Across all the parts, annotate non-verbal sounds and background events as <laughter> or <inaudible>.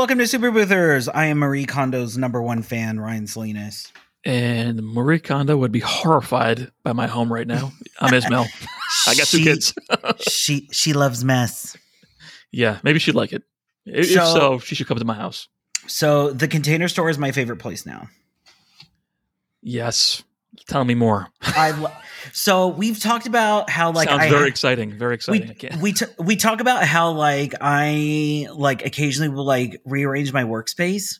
welcome to Super Boothers. I am Marie Kondo's number one fan, Ryan Salinas. And Marie Kondo would be horrified by my home right now. I'm Ismail. <laughs> I got two She- kids. she she loves mess. yeah, maybe she'd like it. If if So- so, she should come to my house. So the Container Store is my favorite place now. Yes. Tell me more. I lo- so we've talked about how like Sounds I very exciting. Very exciting. We we, t- we talk about how like I like occasionally will like rearrange my workspace.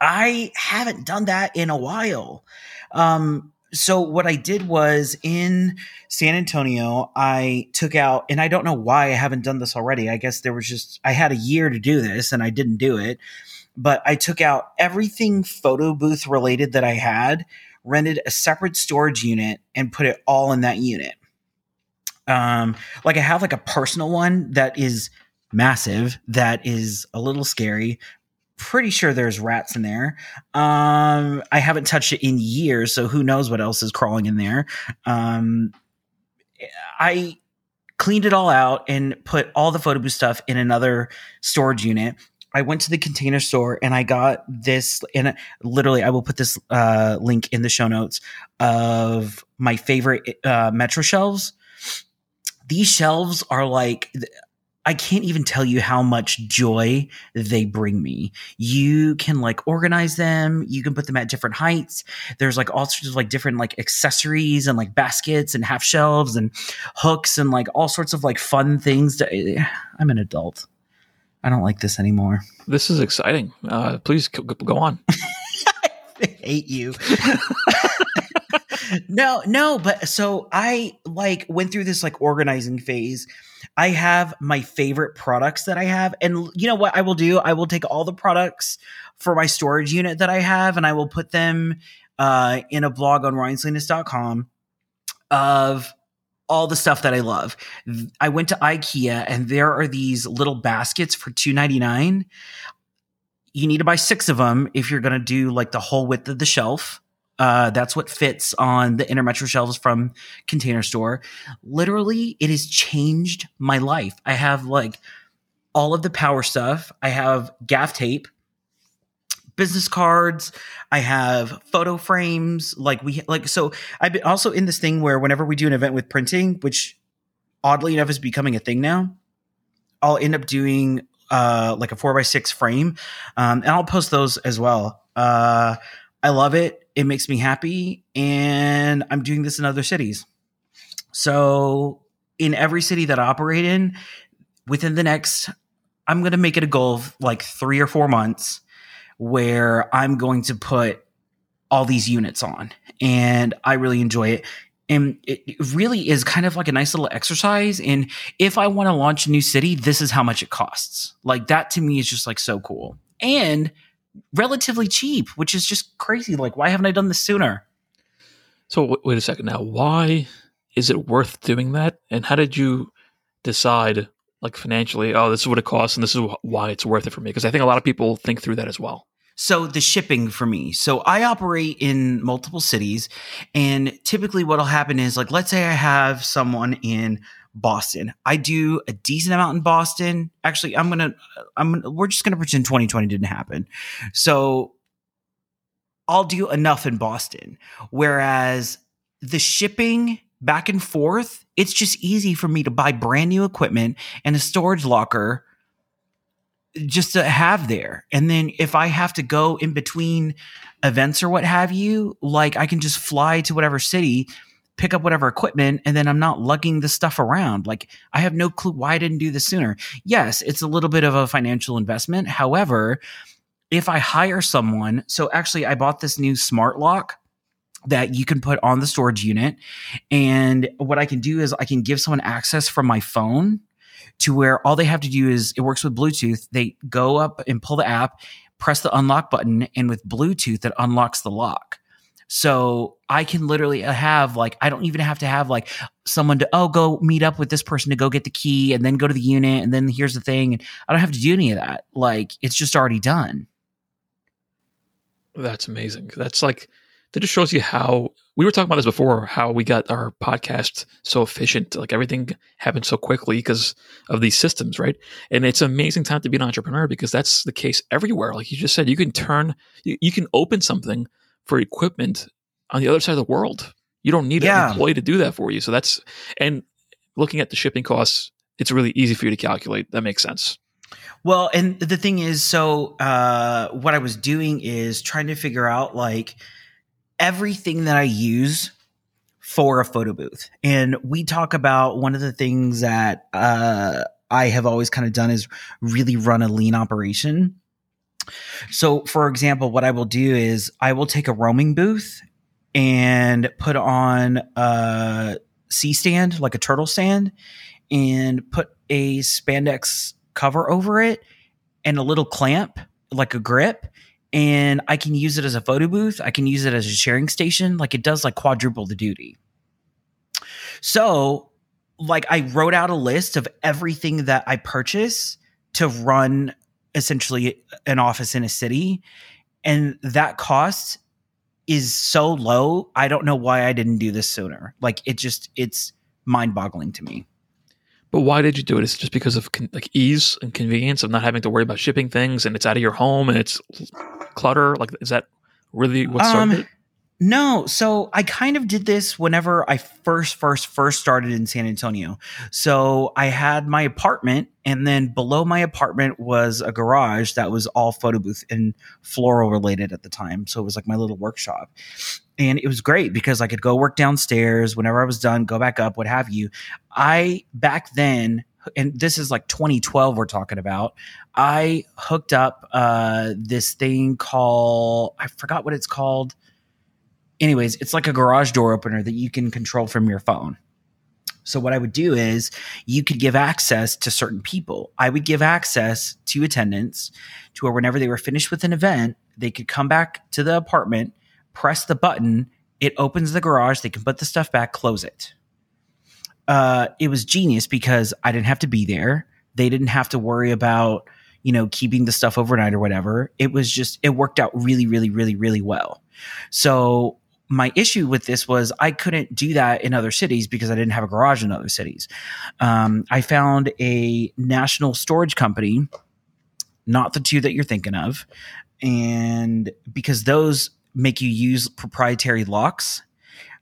I haven't done that in a while. Um so what I did was in San Antonio, I took out and I don't know why I haven't done this already. I guess there was just I had a year to do this and I didn't do it. But I took out everything photo booth related that I had, rented a separate storage unit and put it all in that unit. Um like i have like a personal one that is massive that is a little scary. Pretty sure there's rats in there. Um i haven't touched it in years so who knows what else is crawling in there. Um i cleaned it all out and put all the photo booth stuff in another storage unit i went to the container store and i got this and literally i will put this uh, link in the show notes of my favorite uh, metro shelves these shelves are like I can't even tell you how much joy they bring me. You can like organize them, you can put them at different heights. There's like all sorts of like different like accessories and like baskets and half shelves and hooks and like all sorts of like fun things. To, I'm an adult. I don't like this anymore. this is exciting. Uh, please c- go on. <laughs> I hate you. <laughs> no, no, but so I like went through this like organizing phase. I have my favorite products that I have. And you know what I will do? I will take all the products for my storage unit that I have and I will put them uh, in a blog on ryansalinas.com of all the stuff that I love. I went to IKEA and there are these little baskets for two ninety nine. You need to buy six of them if you're going to do like the whole width of the shelf. Uh, that's what fits on the inner metro shelves from Container Store. Literally, it has changed my life. I have like all of the power stuff. I have gaff tape, business cards. I have photo frames. Like we like so. I've been also in this thing where whenever we do an event with printing, which oddly enough is becoming a thing now, I'll end up doing uh, like a four by six frame, um, and I'll post those as well. Uh, I love it. It makes me happy, and I'm doing this in other cities. So, in every city that I operate in, within the next, I'm going to make it a goal of like three or four months where I'm going to put all these units on, and I really enjoy it. And it really is kind of like a nice little exercise. And if I want to launch a new city, this is how much it costs. Like that to me is just like so cool. And relatively cheap, which is just crazy. Like, why haven't I done this sooner? So wait a second now. Why is it worth doing that? And how did you decide, like financially, oh, this is what it costs, and this is why it's worth it for me? Because I think a lot of people think through that as well. So the shipping for me. So I operate in multiple cities, and typically what'll happen is like, let's say I have someone in Boston. I do a decent amount in Boston. Actually, I'm gonna, I'm, gonna, we're just gonna pretend 2020 didn't happen. So I'll do enough in Boston. Whereas the shipping back and forth, it's just easy for me to buy brand new equipment and a storage locker just to have there. And then if I have to go in between events or what have you, like I can just fly to whatever city, pick up whatever equipment, and then I'm not lugging the stuff around. Like I have no clue why I didn't do this sooner. Yes, it's a little bit of a financial investment. However, if I hire someone, so actually I bought this new smart lock that you can put on the storage unit. And what I can do is I can give someone access from my phone to where all they have to do is it works with Bluetooth. They go up and pull the app, press the unlock button, and with Bluetooth, it unlocks the lock. So I can literally have like, I don't even have to have like someone to, oh, go meet up with this person to go get the key and then go to the unit. And then here's the thing. And I don't have to do any of that. Like, it's just already done. That's amazing. That's like that just shows you how we were talking about this before how we got our podcast so efficient like everything happened so quickly because of these systems right? And it's an amazing time to be an entrepreneur because that's the case everywhere. Like you just said you can turn you, you can open something for equipment on the other side of the world. You don't need yeah. an employee to do that for you. So that's and looking at the shipping costs it's really easy for you to calculate. That makes sense. Well and the thing is so uh, what i was doing is trying to figure out like everything that I use for a photo booth. And we talk about one of the things that uh, I have always kind of done is really run a lean operation. So, for example, what I will do is I will take a roaming booth and put on a C stand, like a turtle stand, and put a spandex cover over it and a little clamp, like a grip, and I can use it as a photo booth. I can use it as a sharing station. Like it does like quadruple the duty. So, like I wrote out a list of everything that I purchase to run essentially an office in a city. And that cost is so low. I don't know why I didn't do this sooner. Like it just, it's mind boggling to me. But why did you do it? Is it just because of con- like ease and convenience of not having to worry about shipping things and it's out of your home and it's clutter? Like, is that really what started um, it? No, so I kind of did this whenever I first, first, first started in San Antonio. So I had my apartment, and then below my apartment was a garage that was all photo booth and floral related at the time. So it was like my little workshop. And it was great because I could go work downstairs whenever I was done, go back up, what have you. I, back then, and this is like 2012 we're talking about i hooked up uh, this thing called i forgot what it's called anyways, it's like a garage door opener that you can control from your phone. So what I would do is you could give access to certain people. I would give access to attendants to where whenever they were finished with an event, they could come back to the apartment, press the button, it opens the garage, they can put the stuff back, close it. Uh, it was genius because I didn't have to be there. They didn't have to worry about, you know, keeping the stuff overnight or whatever. It was just, it worked out really, really, really, really well. So my issue with this was I couldn't do that in other cities because I didn't have a garage in other cities. Um, I found a national storage company, not the two that you're thinking of, and because those make you use proprietary locks.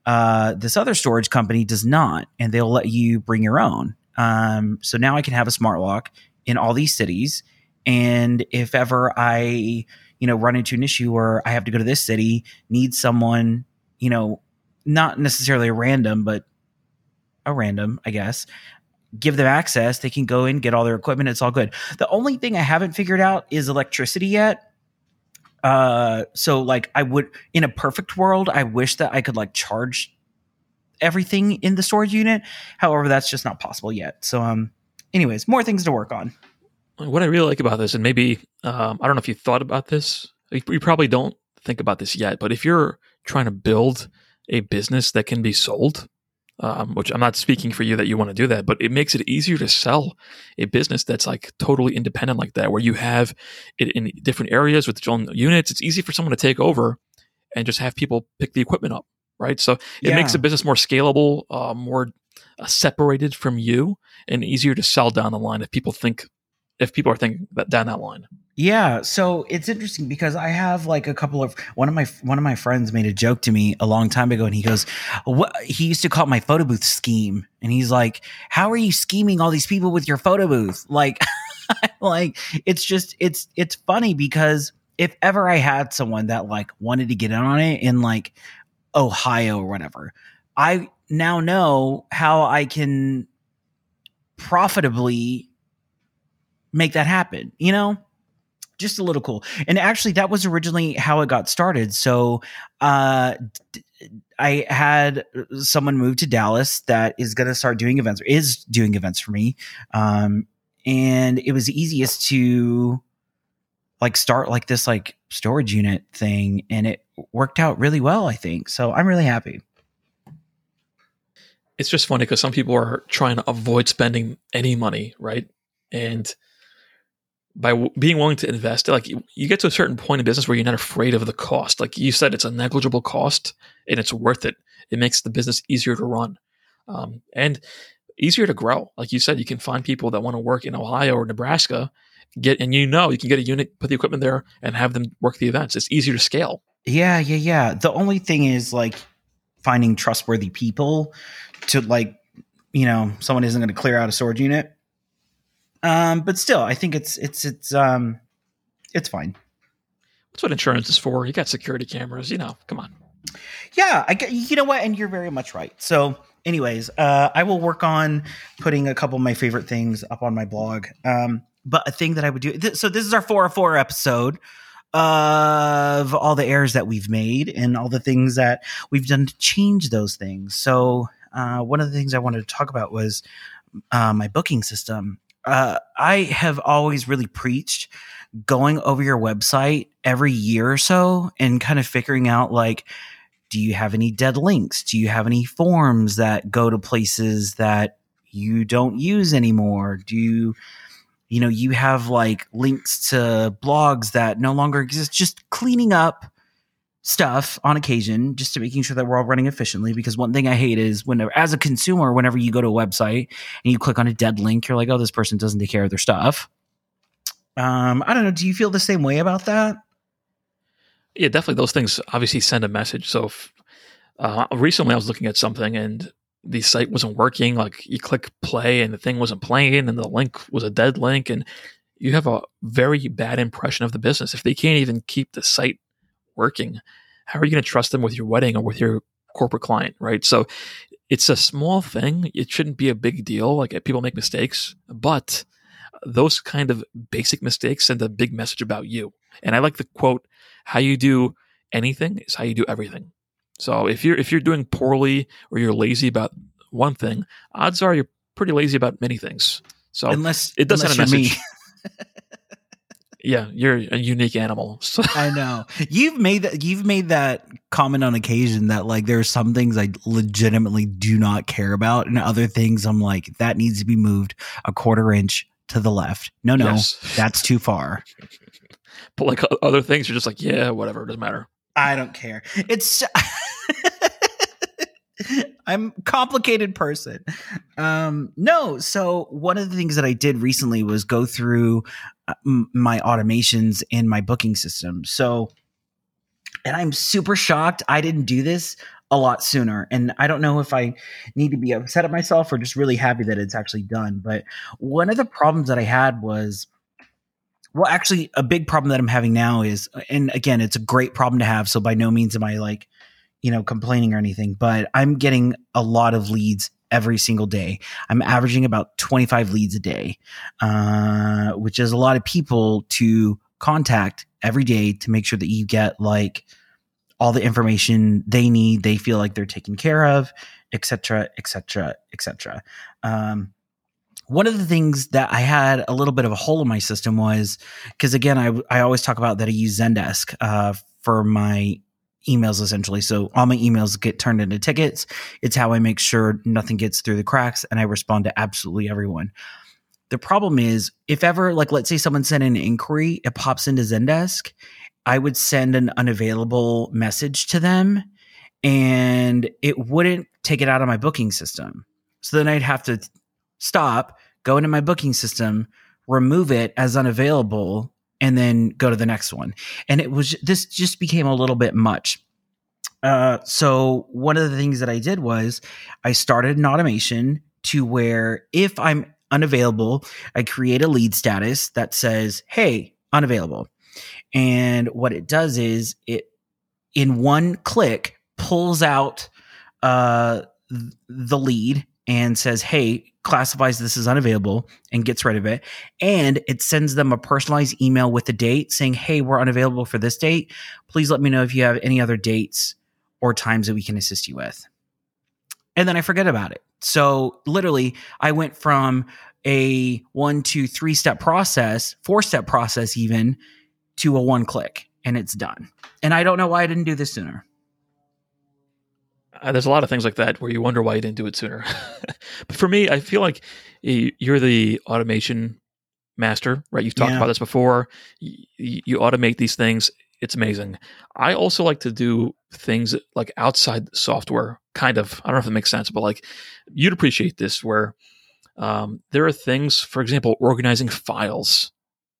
Uh, this other storage company does not, and they'll let you bring your own. Um, so now I can have a smart lock in all these cities. And if ever I, you know, run into an issue where I have to go to this city, need someone you know, not necessarily random, but a random, I guess, give them access. They can go in, get all their equipment. It's all good. The only thing I haven't figured out is electricity yet. Uh, so like I would in a perfect world, I wish that I could like charge everything in the storage unit. However, that's just not possible yet. So um anyways, more things to work on. What I really like about this, and maybe um, I don't know if you thought about this. You probably don't think about this yet, but if you're trying to build a business that can be sold, um, which I'm not speaking for you that you want to do that, but it makes it easier to sell a business that's like totally independent like that, where you have it in different areas with its own units. It's easy for someone to take over and just have people pick the equipment up, right? So it yeah. makes the business more scalable, uh, more uh, separated from you, and easier to sell down the line if people think if people are thinking that down that line. Yeah, so it's interesting because I have like a couple of one of my one of my friends made a joke to me a long time ago, and he goes, "What?" He used to call my photo booth scheme, and he's like, "How are you scheming all these people with your photo booth?" <laughs> Like, like it's just it's it's funny because if ever I had someone that like wanted to get in on it in like Ohio or whatever, I now know how I can profitably make that happen, you know? Just a little cool. And actually, that was originally how it got started. So, uh, I had someone move to Dallas that is going to start doing events is doing events for me. Um, and it was easiest to like start like this like storage unit thing and it worked out really well i think so i'm really happy it's just funny because some people are trying to avoid spending any money right and by w- being willing to invest, like you, you get to a certain point in business where you're not afraid of the cost. Like you said, it's a negligible cost and it's worth it. It makes the business easier to run um, and easier to grow. Like you said, you can find people that want to work in Ohio or Nebraska, get and you know you can get a unit, put the equipment there, and have them work the events. It's easier to scale. Yeah, yeah, yeah. The only thing is like finding trustworthy people to like, you know, someone isn't going to clear out a storage unit. Um, but still, I think it's it's it's um, it's fine. That's what insurance is for. You got security cameras. You know, come on. Yeah, I get. You know what? And you're very much right. So, anyways, uh, I will work on putting a couple of my favorite things up on my blog. Um, but a thing that I would do. Th- so this is our four of four episode of all the errors that we've made and all the things that we've done to change those things. So uh, one of the things I wanted to talk about was uh, my booking system. Uh, I have always really preached going over your website every year or so and kind of figuring out like, do you have any dead links? Do you have any forms that go to places that you don't use anymore? Do you you know you have like links to blogs that no longer exist just cleaning up stuff on occasion just to making sure that we're all running efficiently because one thing i hate is whenever as a consumer whenever you go to a website and you click on a dead link you're like oh this person doesn't take care of their stuff. Um i don't know. Do you feel the same way about that? Yeah definitely. Those things obviously send a message. So if, uh, recently i was looking at something and the site wasn't working. Like you click play and the thing wasn't playing, and the link was a dead link, and you have a very bad impression of the business. If they can't even keep the site working, how are you going to trust them with your wedding or with your corporate client, right? So it's a small thing. It shouldn't be a big deal. Like uh, people make mistakes, but those kind of basic mistakes send a big message about you. And I like the quote, how you do anything is how you do everything. So if you're if you're doing poorly or you're lazy about one thing, odds are you're pretty lazy about many things. So unless it does unless have a message. <laughs> yeah, you're a unique animal. So <laughs> I know you've made that. You've made that comment on occasion that like there are some things I legitimately do not care about, and other things I'm like that needs to be moved a quarter inch to the left. No, no, Yes. that's too far. <laughs> but like other things, you're just like, yeah, whatever, it doesn't matter. I don't care. It's <laughs> I'm a complicated person. Um no, so one of the things that I did recently was go through Uh, my automations in my booking system. So and I'm super shocked I didn't do this a lot sooner. And I don't know if I need to be upset at myself or just really happy that it's actually done. But one of the problems that I had was well, actually, a big problem that I'm having now is, uh, and again, it's a great problem to have. So by no means am I like, you know, complaining or anything, but I'm getting a lot of leads every single day. I'm averaging about 25 leads a day, uh, which is a lot of people to contact every day to make sure that you get like all the information they need, they feel like they're taken care of, et cetera, et cetera, et cetera. Um, one of the things that I had a little bit of a hole in my system was because again, I I always talk about that I use Zendesk uh, for my emails essentially. So all my emails get turned into tickets. It's how I make sure nothing gets through the cracks, and I respond to absolutely everyone. The problem is, if ever, like, let's say someone sent an inquiry, it pops into Zendesk. I would send an unavailable message to them, and it wouldn't take it out of my booking system. So then I'd have to stop, go into my booking system, remove it as unavailable, and then go to the next one. And it was this just became a little bit much. Uh, so one of the things that I did was I started an automation to where if I'm unavailable, I create a lead status that says, "Hey, unavailable." And what it does is it in one click pulls out uh, the lead and says, "Hey, classifies this as unavailable and gets rid of it." And it sends them a personalized email with a date saying, "Hey, we're unavailable for this date. Please let me know if you have any other dates or times that we can assist you with." And then I forget about it. So literally, I went from a one, two, three step process, four step process, even to a one click, and it's done. And I don't know why I didn't do this sooner. Uh, there's a lot of things like that where you wonder why you didn't do it sooner. <laughs> but for me, I feel like you're the automation master, right? You've talked Yeah. about this before. You, you automate these things. It's amazing. I also like to do things like outside software, kind of. I don't know if it makes sense, but like you'd appreciate this where um, there are things, for example, organizing files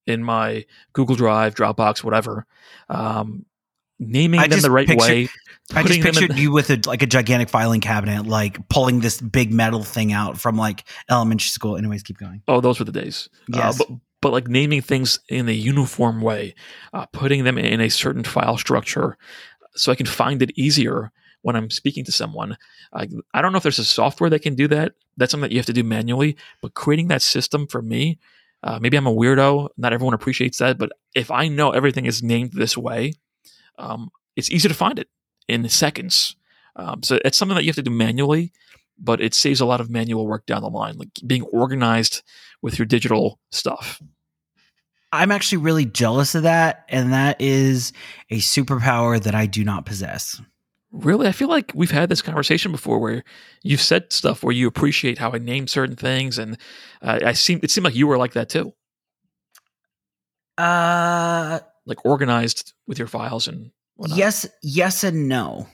in my Google Drive, Dropbox, whatever, um, naming I them the right picture- way. I just putting them in- pictured you with a like a gigantic filing cabinet, like pulling this big metal thing out from like elementary school. Anyways, keep going. Oh, those were the days. Yes. Uh, but, but like naming things in a uniform way, uh, putting them in a certain file structure so I can find it easier when I'm speaking to someone. Uh, I don't know if there's a software that can do that. That's something that you have to do manually, but creating that system for me, uh, maybe I'm a weirdo. Not everyone appreciates that, but if I know everything is named this way, um, it's easy to find it in seconds. Um, so it's something that you have to do manually, but it saves a lot of manual work down the line, like being organized with your digital stuff. I'm actually really jealous of that, and that is a superpower that I do not possess. Really, I feel like we've had this conversation before where you've said stuff where you appreciate how I name certain things, and uh, I seem it seemed like you were like that too, Uh, like organized with your files and whatnot. yes, yes, and no.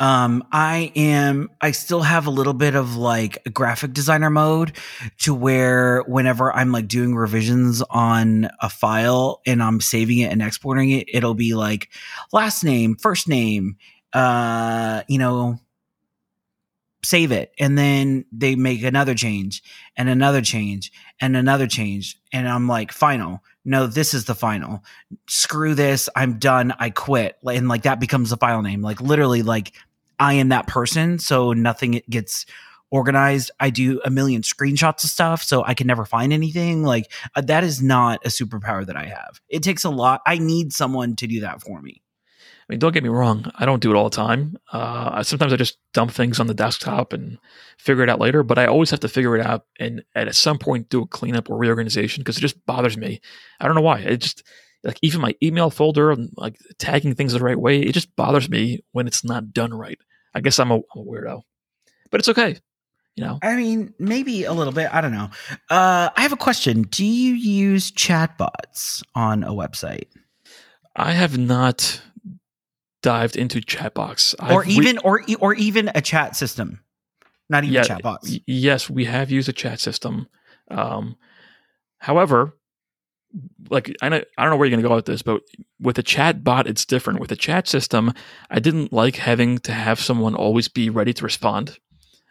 Um, I am. I still have a little bit of like graphic designer mode, to where whenever I'm like doing revisions on a file and I'm saving it and exporting it, it'll be like last name, first name, uh, you know, save it, and then they make another change and another change and another change, and I'm like, final. No, this is the final. Screw this i'm done i quit. And like that becomes the file name. Like literally like i am that person so nothing gets organized. I do a million screenshots of stuff so i can never find anything. Like uh, that is not a superpower that i have. It takes a lot. I need someone to do that for me I mean, don't get me wrong. I don't do it all the time. Uh, sometimes I just dump things on the desktop and figure it out later. But I always have to figure it out and at some point do a cleanup or reorganization because it just bothers me. I don't know why. It just like even my email folder and like tagging things the right way. It just bothers me when it's not done right. I guess I'm a, I'm a weirdo, but it's okay. You know, i mean maybe a little bit i don't know uh i have a question do you use chatbots on a website I have not dived into chatbots or I've re- even or e- or even a chat system not even Yeah, chatbots yes, we have used a chat system. Um, however, like I know I don't know where you're going to go with this, but with a chat bot, it's different. With a chat system, I didn't like having to have someone always be ready to respond.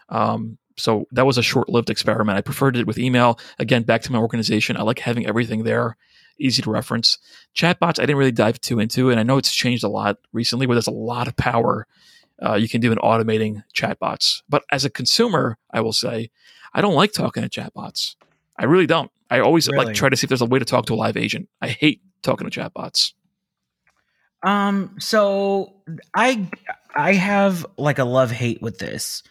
Um, so that was a short-lived experiment. I preferred it with email. Again, back to my organization, I like having everything there, easy to reference. Chatbots, I didn't really dive too into, and I know it's changed a lot recently, where there's a lot of power uh, you can do in automating chatbots. But as a consumer, I will say, I don't like talking to chatbots. I really don't. I always Really? like try to see if there's a way to talk to a live agent. I hate talking to chatbots. Um, so I I have like a love hate with this.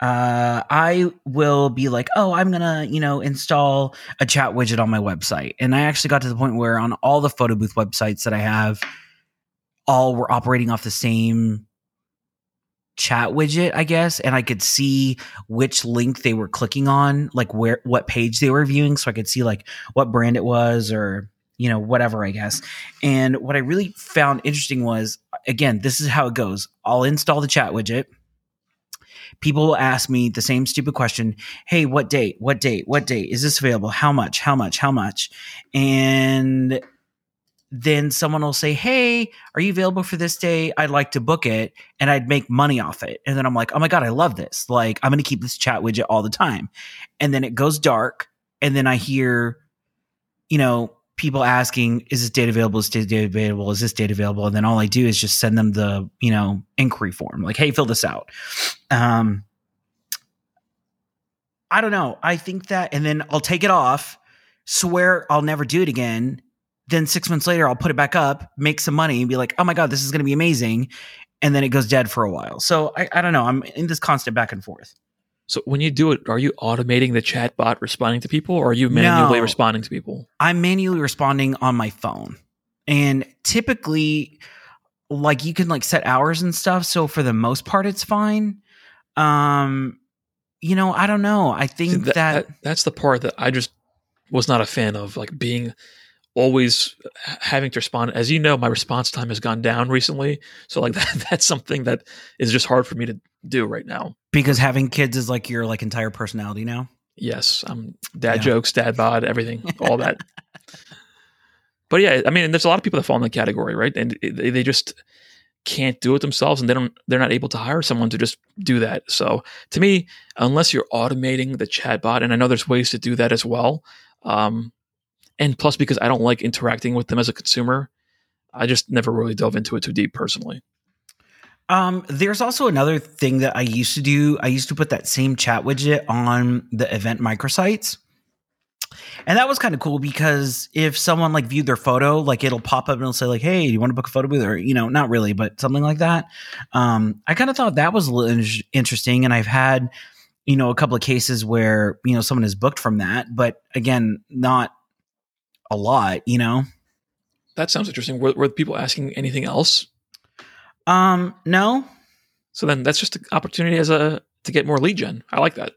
Uh, I will be like, oh, I'm gonna, you know, install a chat widget on my website, and I actually got to the point where on all the photo booth websites that I have, all were operating off the same chat widget, I guess, and I could see which link they were clicking on, like where what page they were viewing, so I could see like what brand it was or you know whatever, I guess. And what I really found interesting was again, this is how it goes. I'll install the chat widget. People will ask me the same stupid question Hey, what date? What date? What date? Is this available? How much? How much? How much? And then someone will say, Hey, are you available for this day? I'd like to book it and I'd make money off it. And then I'm like, Oh my God, I love this. Like, I'm going to keep this chat widget all the time. And then it goes dark. And then I hear, you know, people asking, is this data available? Is this data available? Is this date available? And then all I do is just send them the, you know, inquiry form, like, hey, fill this out. Um, I don't know. I think that, and then I'll take it off, swear I'll never do it again. Then six months later, I'll put it back up, make some money, and be like, oh my God, this is going to be amazing. And then it goes dead for a while. So I, I don't know. I'm in this constant back and forth. So when you do it, are you automating the chatbot responding to people, or are you manually No. responding to people? I'm manually responding on my phone. And typically like you can like set hours and stuff, so for the most part it's fine. Um you know, I don't know. I think See, that, that's the part that I just was not a fan of like being always having to respond. As you know, my response time has gone down recently, so like <laughs> that, that's something that is just hard for me to do right now. Because having kids is like your like entire personality now. Yes, I'm dad yeah. jokes, dad bod, everything, all that. <laughs> but yeah, I mean, there's a lot of people that fall in the category, right? And they, they just can't do it themselves and they don't they're not able to hire someone to just do that. So to me, unless you're automating the chatbot, and I know there's ways to do that as well. Um, and plus because I don't like interacting with them as a consumer, I just never really dove into it too deep personally. Um, there's also another thing that I used to do. I used to put that same chat widget on the event microsites. And that was kind of cool because if someone like viewed their photo, like it'll pop up and it'll say like, "Hey, do you want to book a photo booth?" Or you know, not really, but something like that. Um, I kind of thought that was interesting, and I've had you know a couple of cases where you know someone has booked from that, but again, not a lot. You know, that sounds interesting. Were, were people asking anything else? Um, no. So then that's just an opportunity as a to get more lead gen. I like that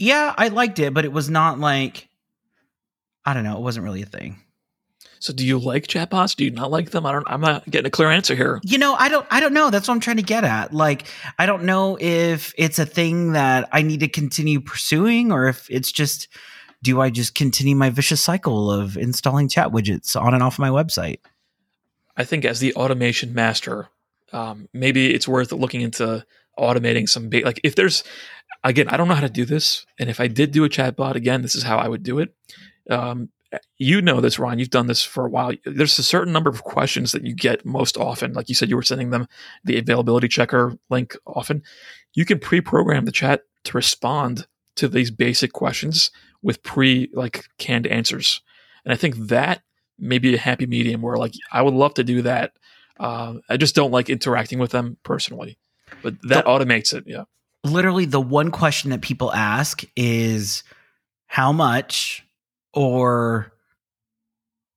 yeah, I liked it, but it was not like I don't know, it wasn't really a thing. So do you like chatbots? Do you not like them? I don't I'm not getting a clear answer here. You know, I don't I don't know. That's what I'm trying to get at. Like I don't know if it's a thing that I need to continue pursuing or if it's just do I just continue my vicious cycle of installing chat widgets on and off my website? I think as the automation master, um, maybe it's worth looking into automating some big like if there's again, I don't know how to do this. And if I did do a chatbot, again, this is how I would do it. Um, you know this, Ron. You've done this for a while. There's a certain number of questions that you get most often. Like you said, you were sending them the availability checker link often. You can pre-program the chat to respond to these basic questions with pre like canned answers. And I think that may be a happy medium where like I would love to do that. Uh, I just don't like interacting with them personally, but that the, automates it. Yeah literally the one question that people ask is how much or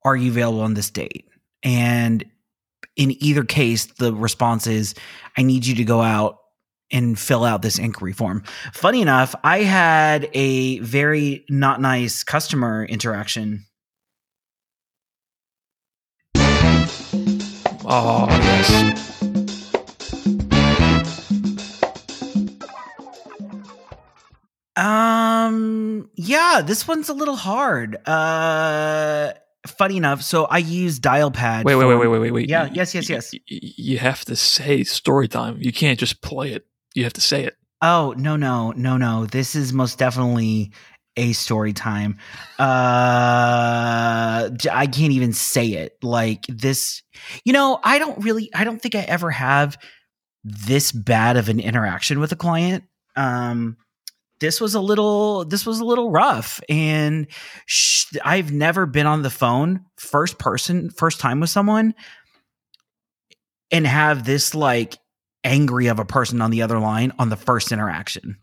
are you available on this date? And in either case, the response is, I need you to go out and fill out this inquiry form. Funny enough, I had a very not nice customer interaction. Oh, yes. Um, yeah, this one's a little hard. Uh, funny enough, so I use Dialpad. Wait, for, wait, wait, wait, wait, wait. Yeah, yes, yes, yes. You have to say story time. You can't just play it. You have to say it. Oh no, no, no, no. This is most definitely a story time. Uh, I can't even say it. Like this, you know, I don't really, I don't think I ever have this bad of an interaction with a client. Um, this was a little this was a little rough and sh- i've never been on the phone first person first time with someone and have this like angry of a person on the other line on the first interaction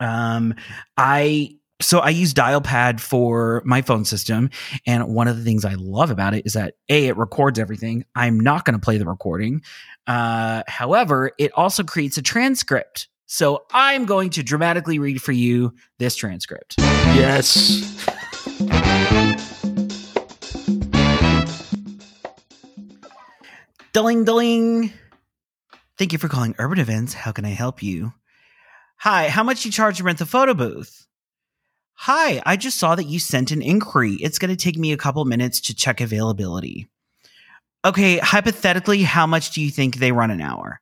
um i so I use Dialpad for my phone system. And one of the things I love about it is that A, it records everything. I'm not going to play the recording. Uh, however, it also creates a transcript so I'm going to dramatically read for you this transcript. Yes. Dilling, dilling. Thank you for calling Urban Events. How can I help you? Hi, how much you charge to rent the photo booth? Hi, I just saw that you sent an inquiry. It's going to take me a couple minutes to check availability. Okay, hypothetically, how much do you think they run an hour?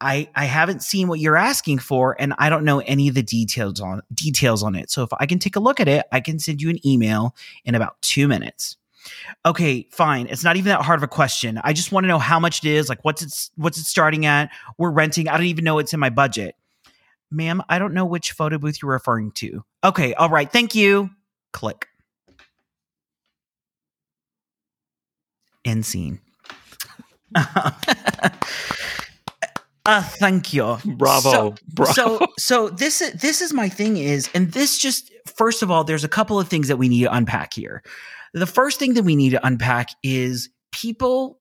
I I haven't seen what you're asking for and I don't know any of the details on details on it. So if I can take a look at it, I can send you an email in about 2 minutes. Okay, fine. It's not even that hard of a question. I just want to know how much it is, like what's it what's it starting at? We're renting. I don't even know it's in my budget. Ma'am, I don't know which photo booth you're referring to. Okay, all right. Thank you. Click. End scene. <laughs> Uh, thank you. Bravo. So, Bravo. So, so this is this is my thing is, and this just first of all, there's a couple of things that we need to unpack here. The first thing that we need to unpack is people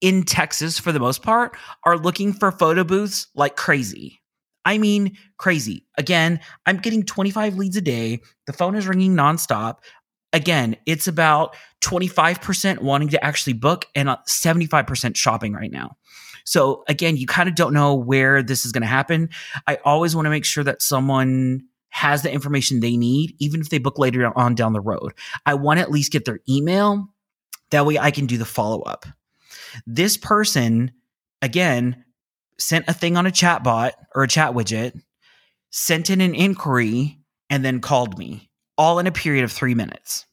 in Texas, for the most part, are looking for photo booths like crazy. I mean, crazy. Again, I'm getting 25 leads a day. The phone is ringing nonstop. Again, it's about 25% wanting to actually book and uh, 75% shopping right now. So again, you kind of don't know where this is going to happen. I always want to make sure that someone has the information they need, even if they book later on down the road. I want to at least get their email. That way I can do the follow up. This person, again, sent a thing on a chat bot or a chat widget, sent in an inquiry, and then called me all in a period of three minutes.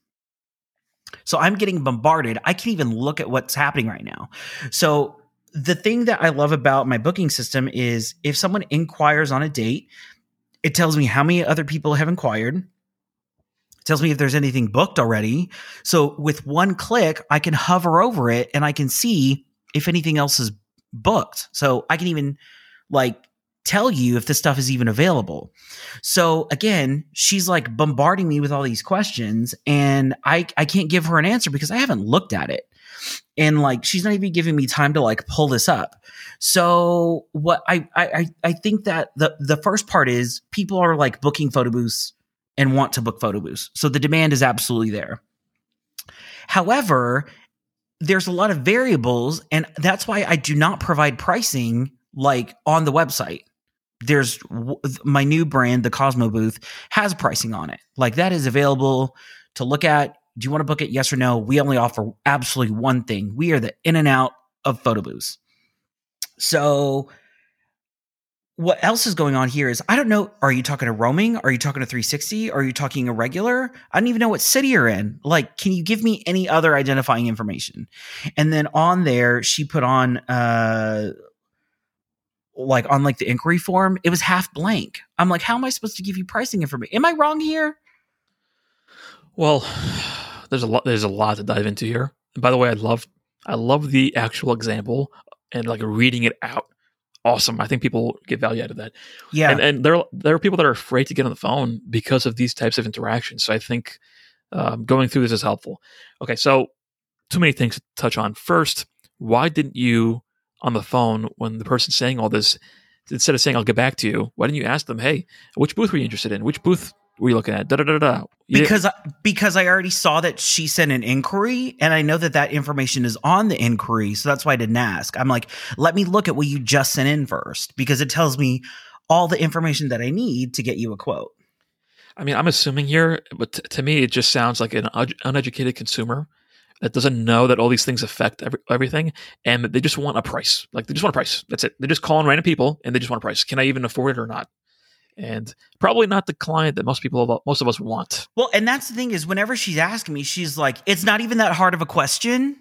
So I'm getting bombarded. I can't even look at what's happening right now. So the thing that I love about my booking system is if someone inquires on a date, it tells me how many other people have inquired. It tells me if there's anything booked already. So with one click, I can hover over it and I can see if anything else is booked. So I can even like tell you if this stuff is even available. So again, she's like bombarding me with all these questions and I I can't give her an answer because I haven't looked at it. And like she's not even giving me time to like pull this up. So what I I I think that the the first part is people are like booking photo booths and want to book photo booths. So the demand is absolutely there. However, there's a lot of variables and that's why I do not provide pricing like on the website. There's my new brand, the Cosmo booth, has pricing on it. Like that is available to look at. Do you want to book it? Yes or no? We only offer absolutely one thing. We are the in and out of photo booths. So what else is going on here is I don't know. Are you talking to roaming? Are you talking to 360? Are you talking a regular? I don't even know what city you're in. Like, can you give me any other identifying information? And then on there, she put on uh like on like the inquiry form, it was half blank. I'm like, how am I supposed to give you pricing information? Am I wrong here? Well, there's a lot there's a lot to dive into here. And by the way, I love I love the actual example and like reading it out. Awesome. I think people get value out of that. Yeah. And, and there, there are people that are afraid to get on the phone because of these types of interactions. So I think um, going through this is helpful. Okay. So too many things to touch on. First, why didn't you on the phone when the person's saying all this, instead of saying, I'll get back to you, why didn't you ask them, hey, which booth were you interested in? Which booth were you looking at? Da da da da. Because because I already saw that she sent an inquiry, and I know that that information is on the inquiry, so that's why I didn't ask. I'm like, let me look at what you just sent in first, because it tells me all the information that I need to get you a quote. I mean, I'm assuming here, but t- to me, it just sounds like an un- uneducated consumer that doesn't know that all these things affect every, everything, and they just want a price. Like they just want a price. That's it. They're just calling random people, and they just want a price. Can I even afford it or not? And probably not the client that most people most of us want. Well and that's the thing is whenever she's asking me she's like it's not even that hard of a question.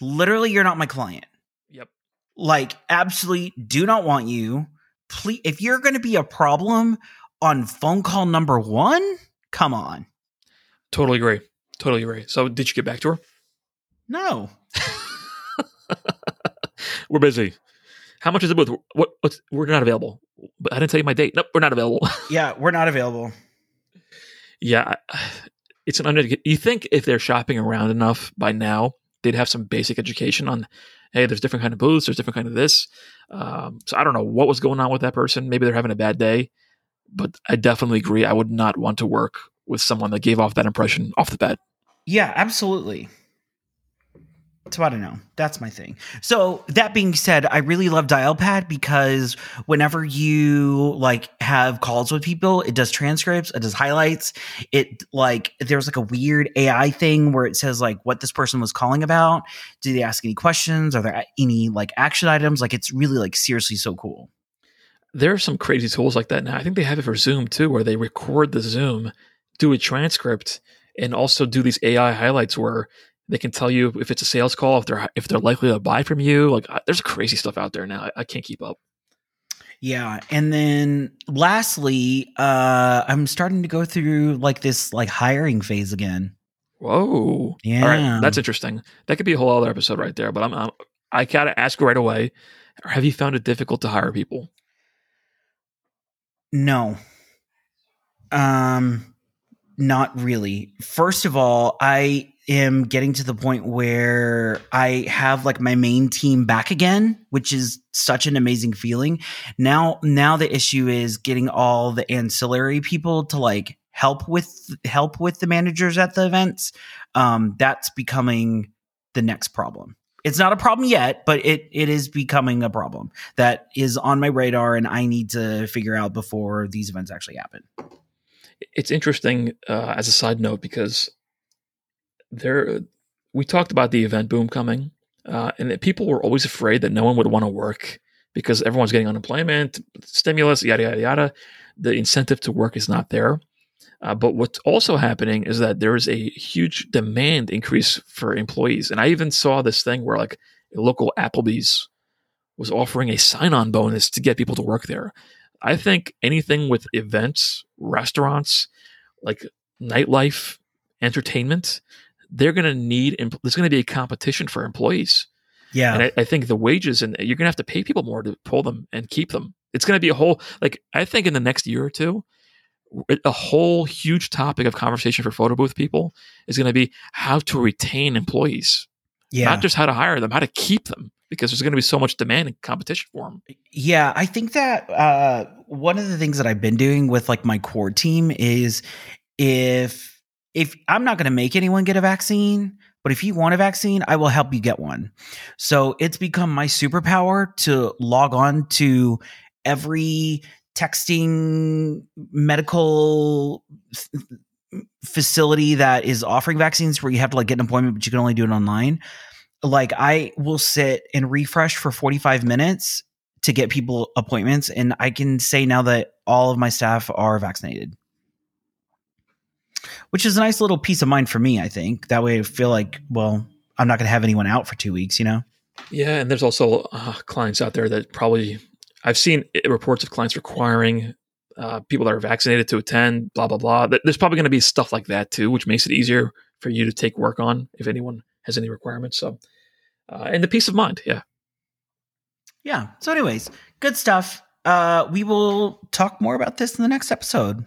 Literally you're not my client. Yep. Like absolutely do not want you. Please if you're going to be a problem on phone call number one come on. Totally agree. Totally agree. So did you get back to her? No. <laughs> We're busy how much is it booth? What, what's, we're not available. But I didn't tell you my date. Nope, we're not available. <laughs> yeah, we're not available. Yeah, <sighs> it's an uneducated. You think if they're shopping around enough by now, they'd have some basic education on, hey, there's different kind of booths, there's different kind of this. Um, so I don't know what was going on with that person. Maybe they're having a bad day, but I definitely agree. I would not want to work with someone that gave off that impression off the bat. Yeah, absolutely. So I don't know. That's my thing. So that being said, I really love Dialpad because whenever you like have calls with people, it does transcripts, it does highlights. It like there's like a weird AI thing where it says like what this person was calling about. Do they ask any questions? Are there any like action items? Like it's really like seriously so cool. There are some crazy tools like that now. I think they have it for Zoom too, where they record the Zoom, do a transcript, and also do these AI highlights where they can tell you if it's a sales call, if they're if they're likely to buy from you. Like there's crazy stuff out there now. I, I can't keep up. Yeah, and then lastly, uh I'm starting to go through like this like hiring phase again. Whoa. Yeah. All right, that's interesting. That could be a whole other episode right there. But I'm, I'm I gotta ask right away. Have you found it difficult to hire people? No. Um not really. First of all, I am getting to the point where I have like my main team back again, which is such an amazing feeling. Now, now the issue is getting all the ancillary people to like help with help with the managers at the events. Um, that's becoming the next problem. It's not a problem yet, but it it is becoming a problem that is on my radar, and I need to figure out before these events actually happen. It's interesting uh, as a side note because there we talked about the event boom coming, uh, and people were always afraid that no one would want to work because everyone's getting unemployment, stimulus, yada yada yada. The incentive to work is not there. Uh, but what's also happening is that there is a huge demand increase for employees. And I even saw this thing where like a local Applebee's was offering a sign-on bonus to get people to work there. I think anything with events, restaurants, like nightlife, entertainment, they're going to need. There's going to be a competition for employees. Yeah, and I, I think the wages and you're going to have to pay people more to pull them and keep them. It's going to be a whole like I think in the next year or two, a whole huge topic of conversation for photo booth people is going to be how to retain employees. Yeah. Not just how to hire them, how to keep them because there's going to be so much demand and competition for them. Yeah, I think that uh, one of the things that I've been doing with like my core team is if if I'm not going to make anyone get a vaccine, but if you want a vaccine, I will help you get one. So it's become my superpower to log on to every texting medical facility that is offering vaccines where you have to like get an appointment but you can only do it online like i will sit and refresh for 45 minutes to get people appointments and i can say now that all of my staff are vaccinated which is a nice little peace of mind for me i think that way i feel like well i'm not going to have anyone out for two weeks you know yeah and there's also uh, clients out there that probably I've seen reports of clients requiring uh, people that are vaccinated to attend, blah, blah, blah. There's probably going to be stuff like that too, which makes it easier for you to take work on if anyone has any requirements. So, uh, and the peace of mind. Yeah. Yeah. So, anyways, good stuff. Uh, we will talk more about this in the next episode.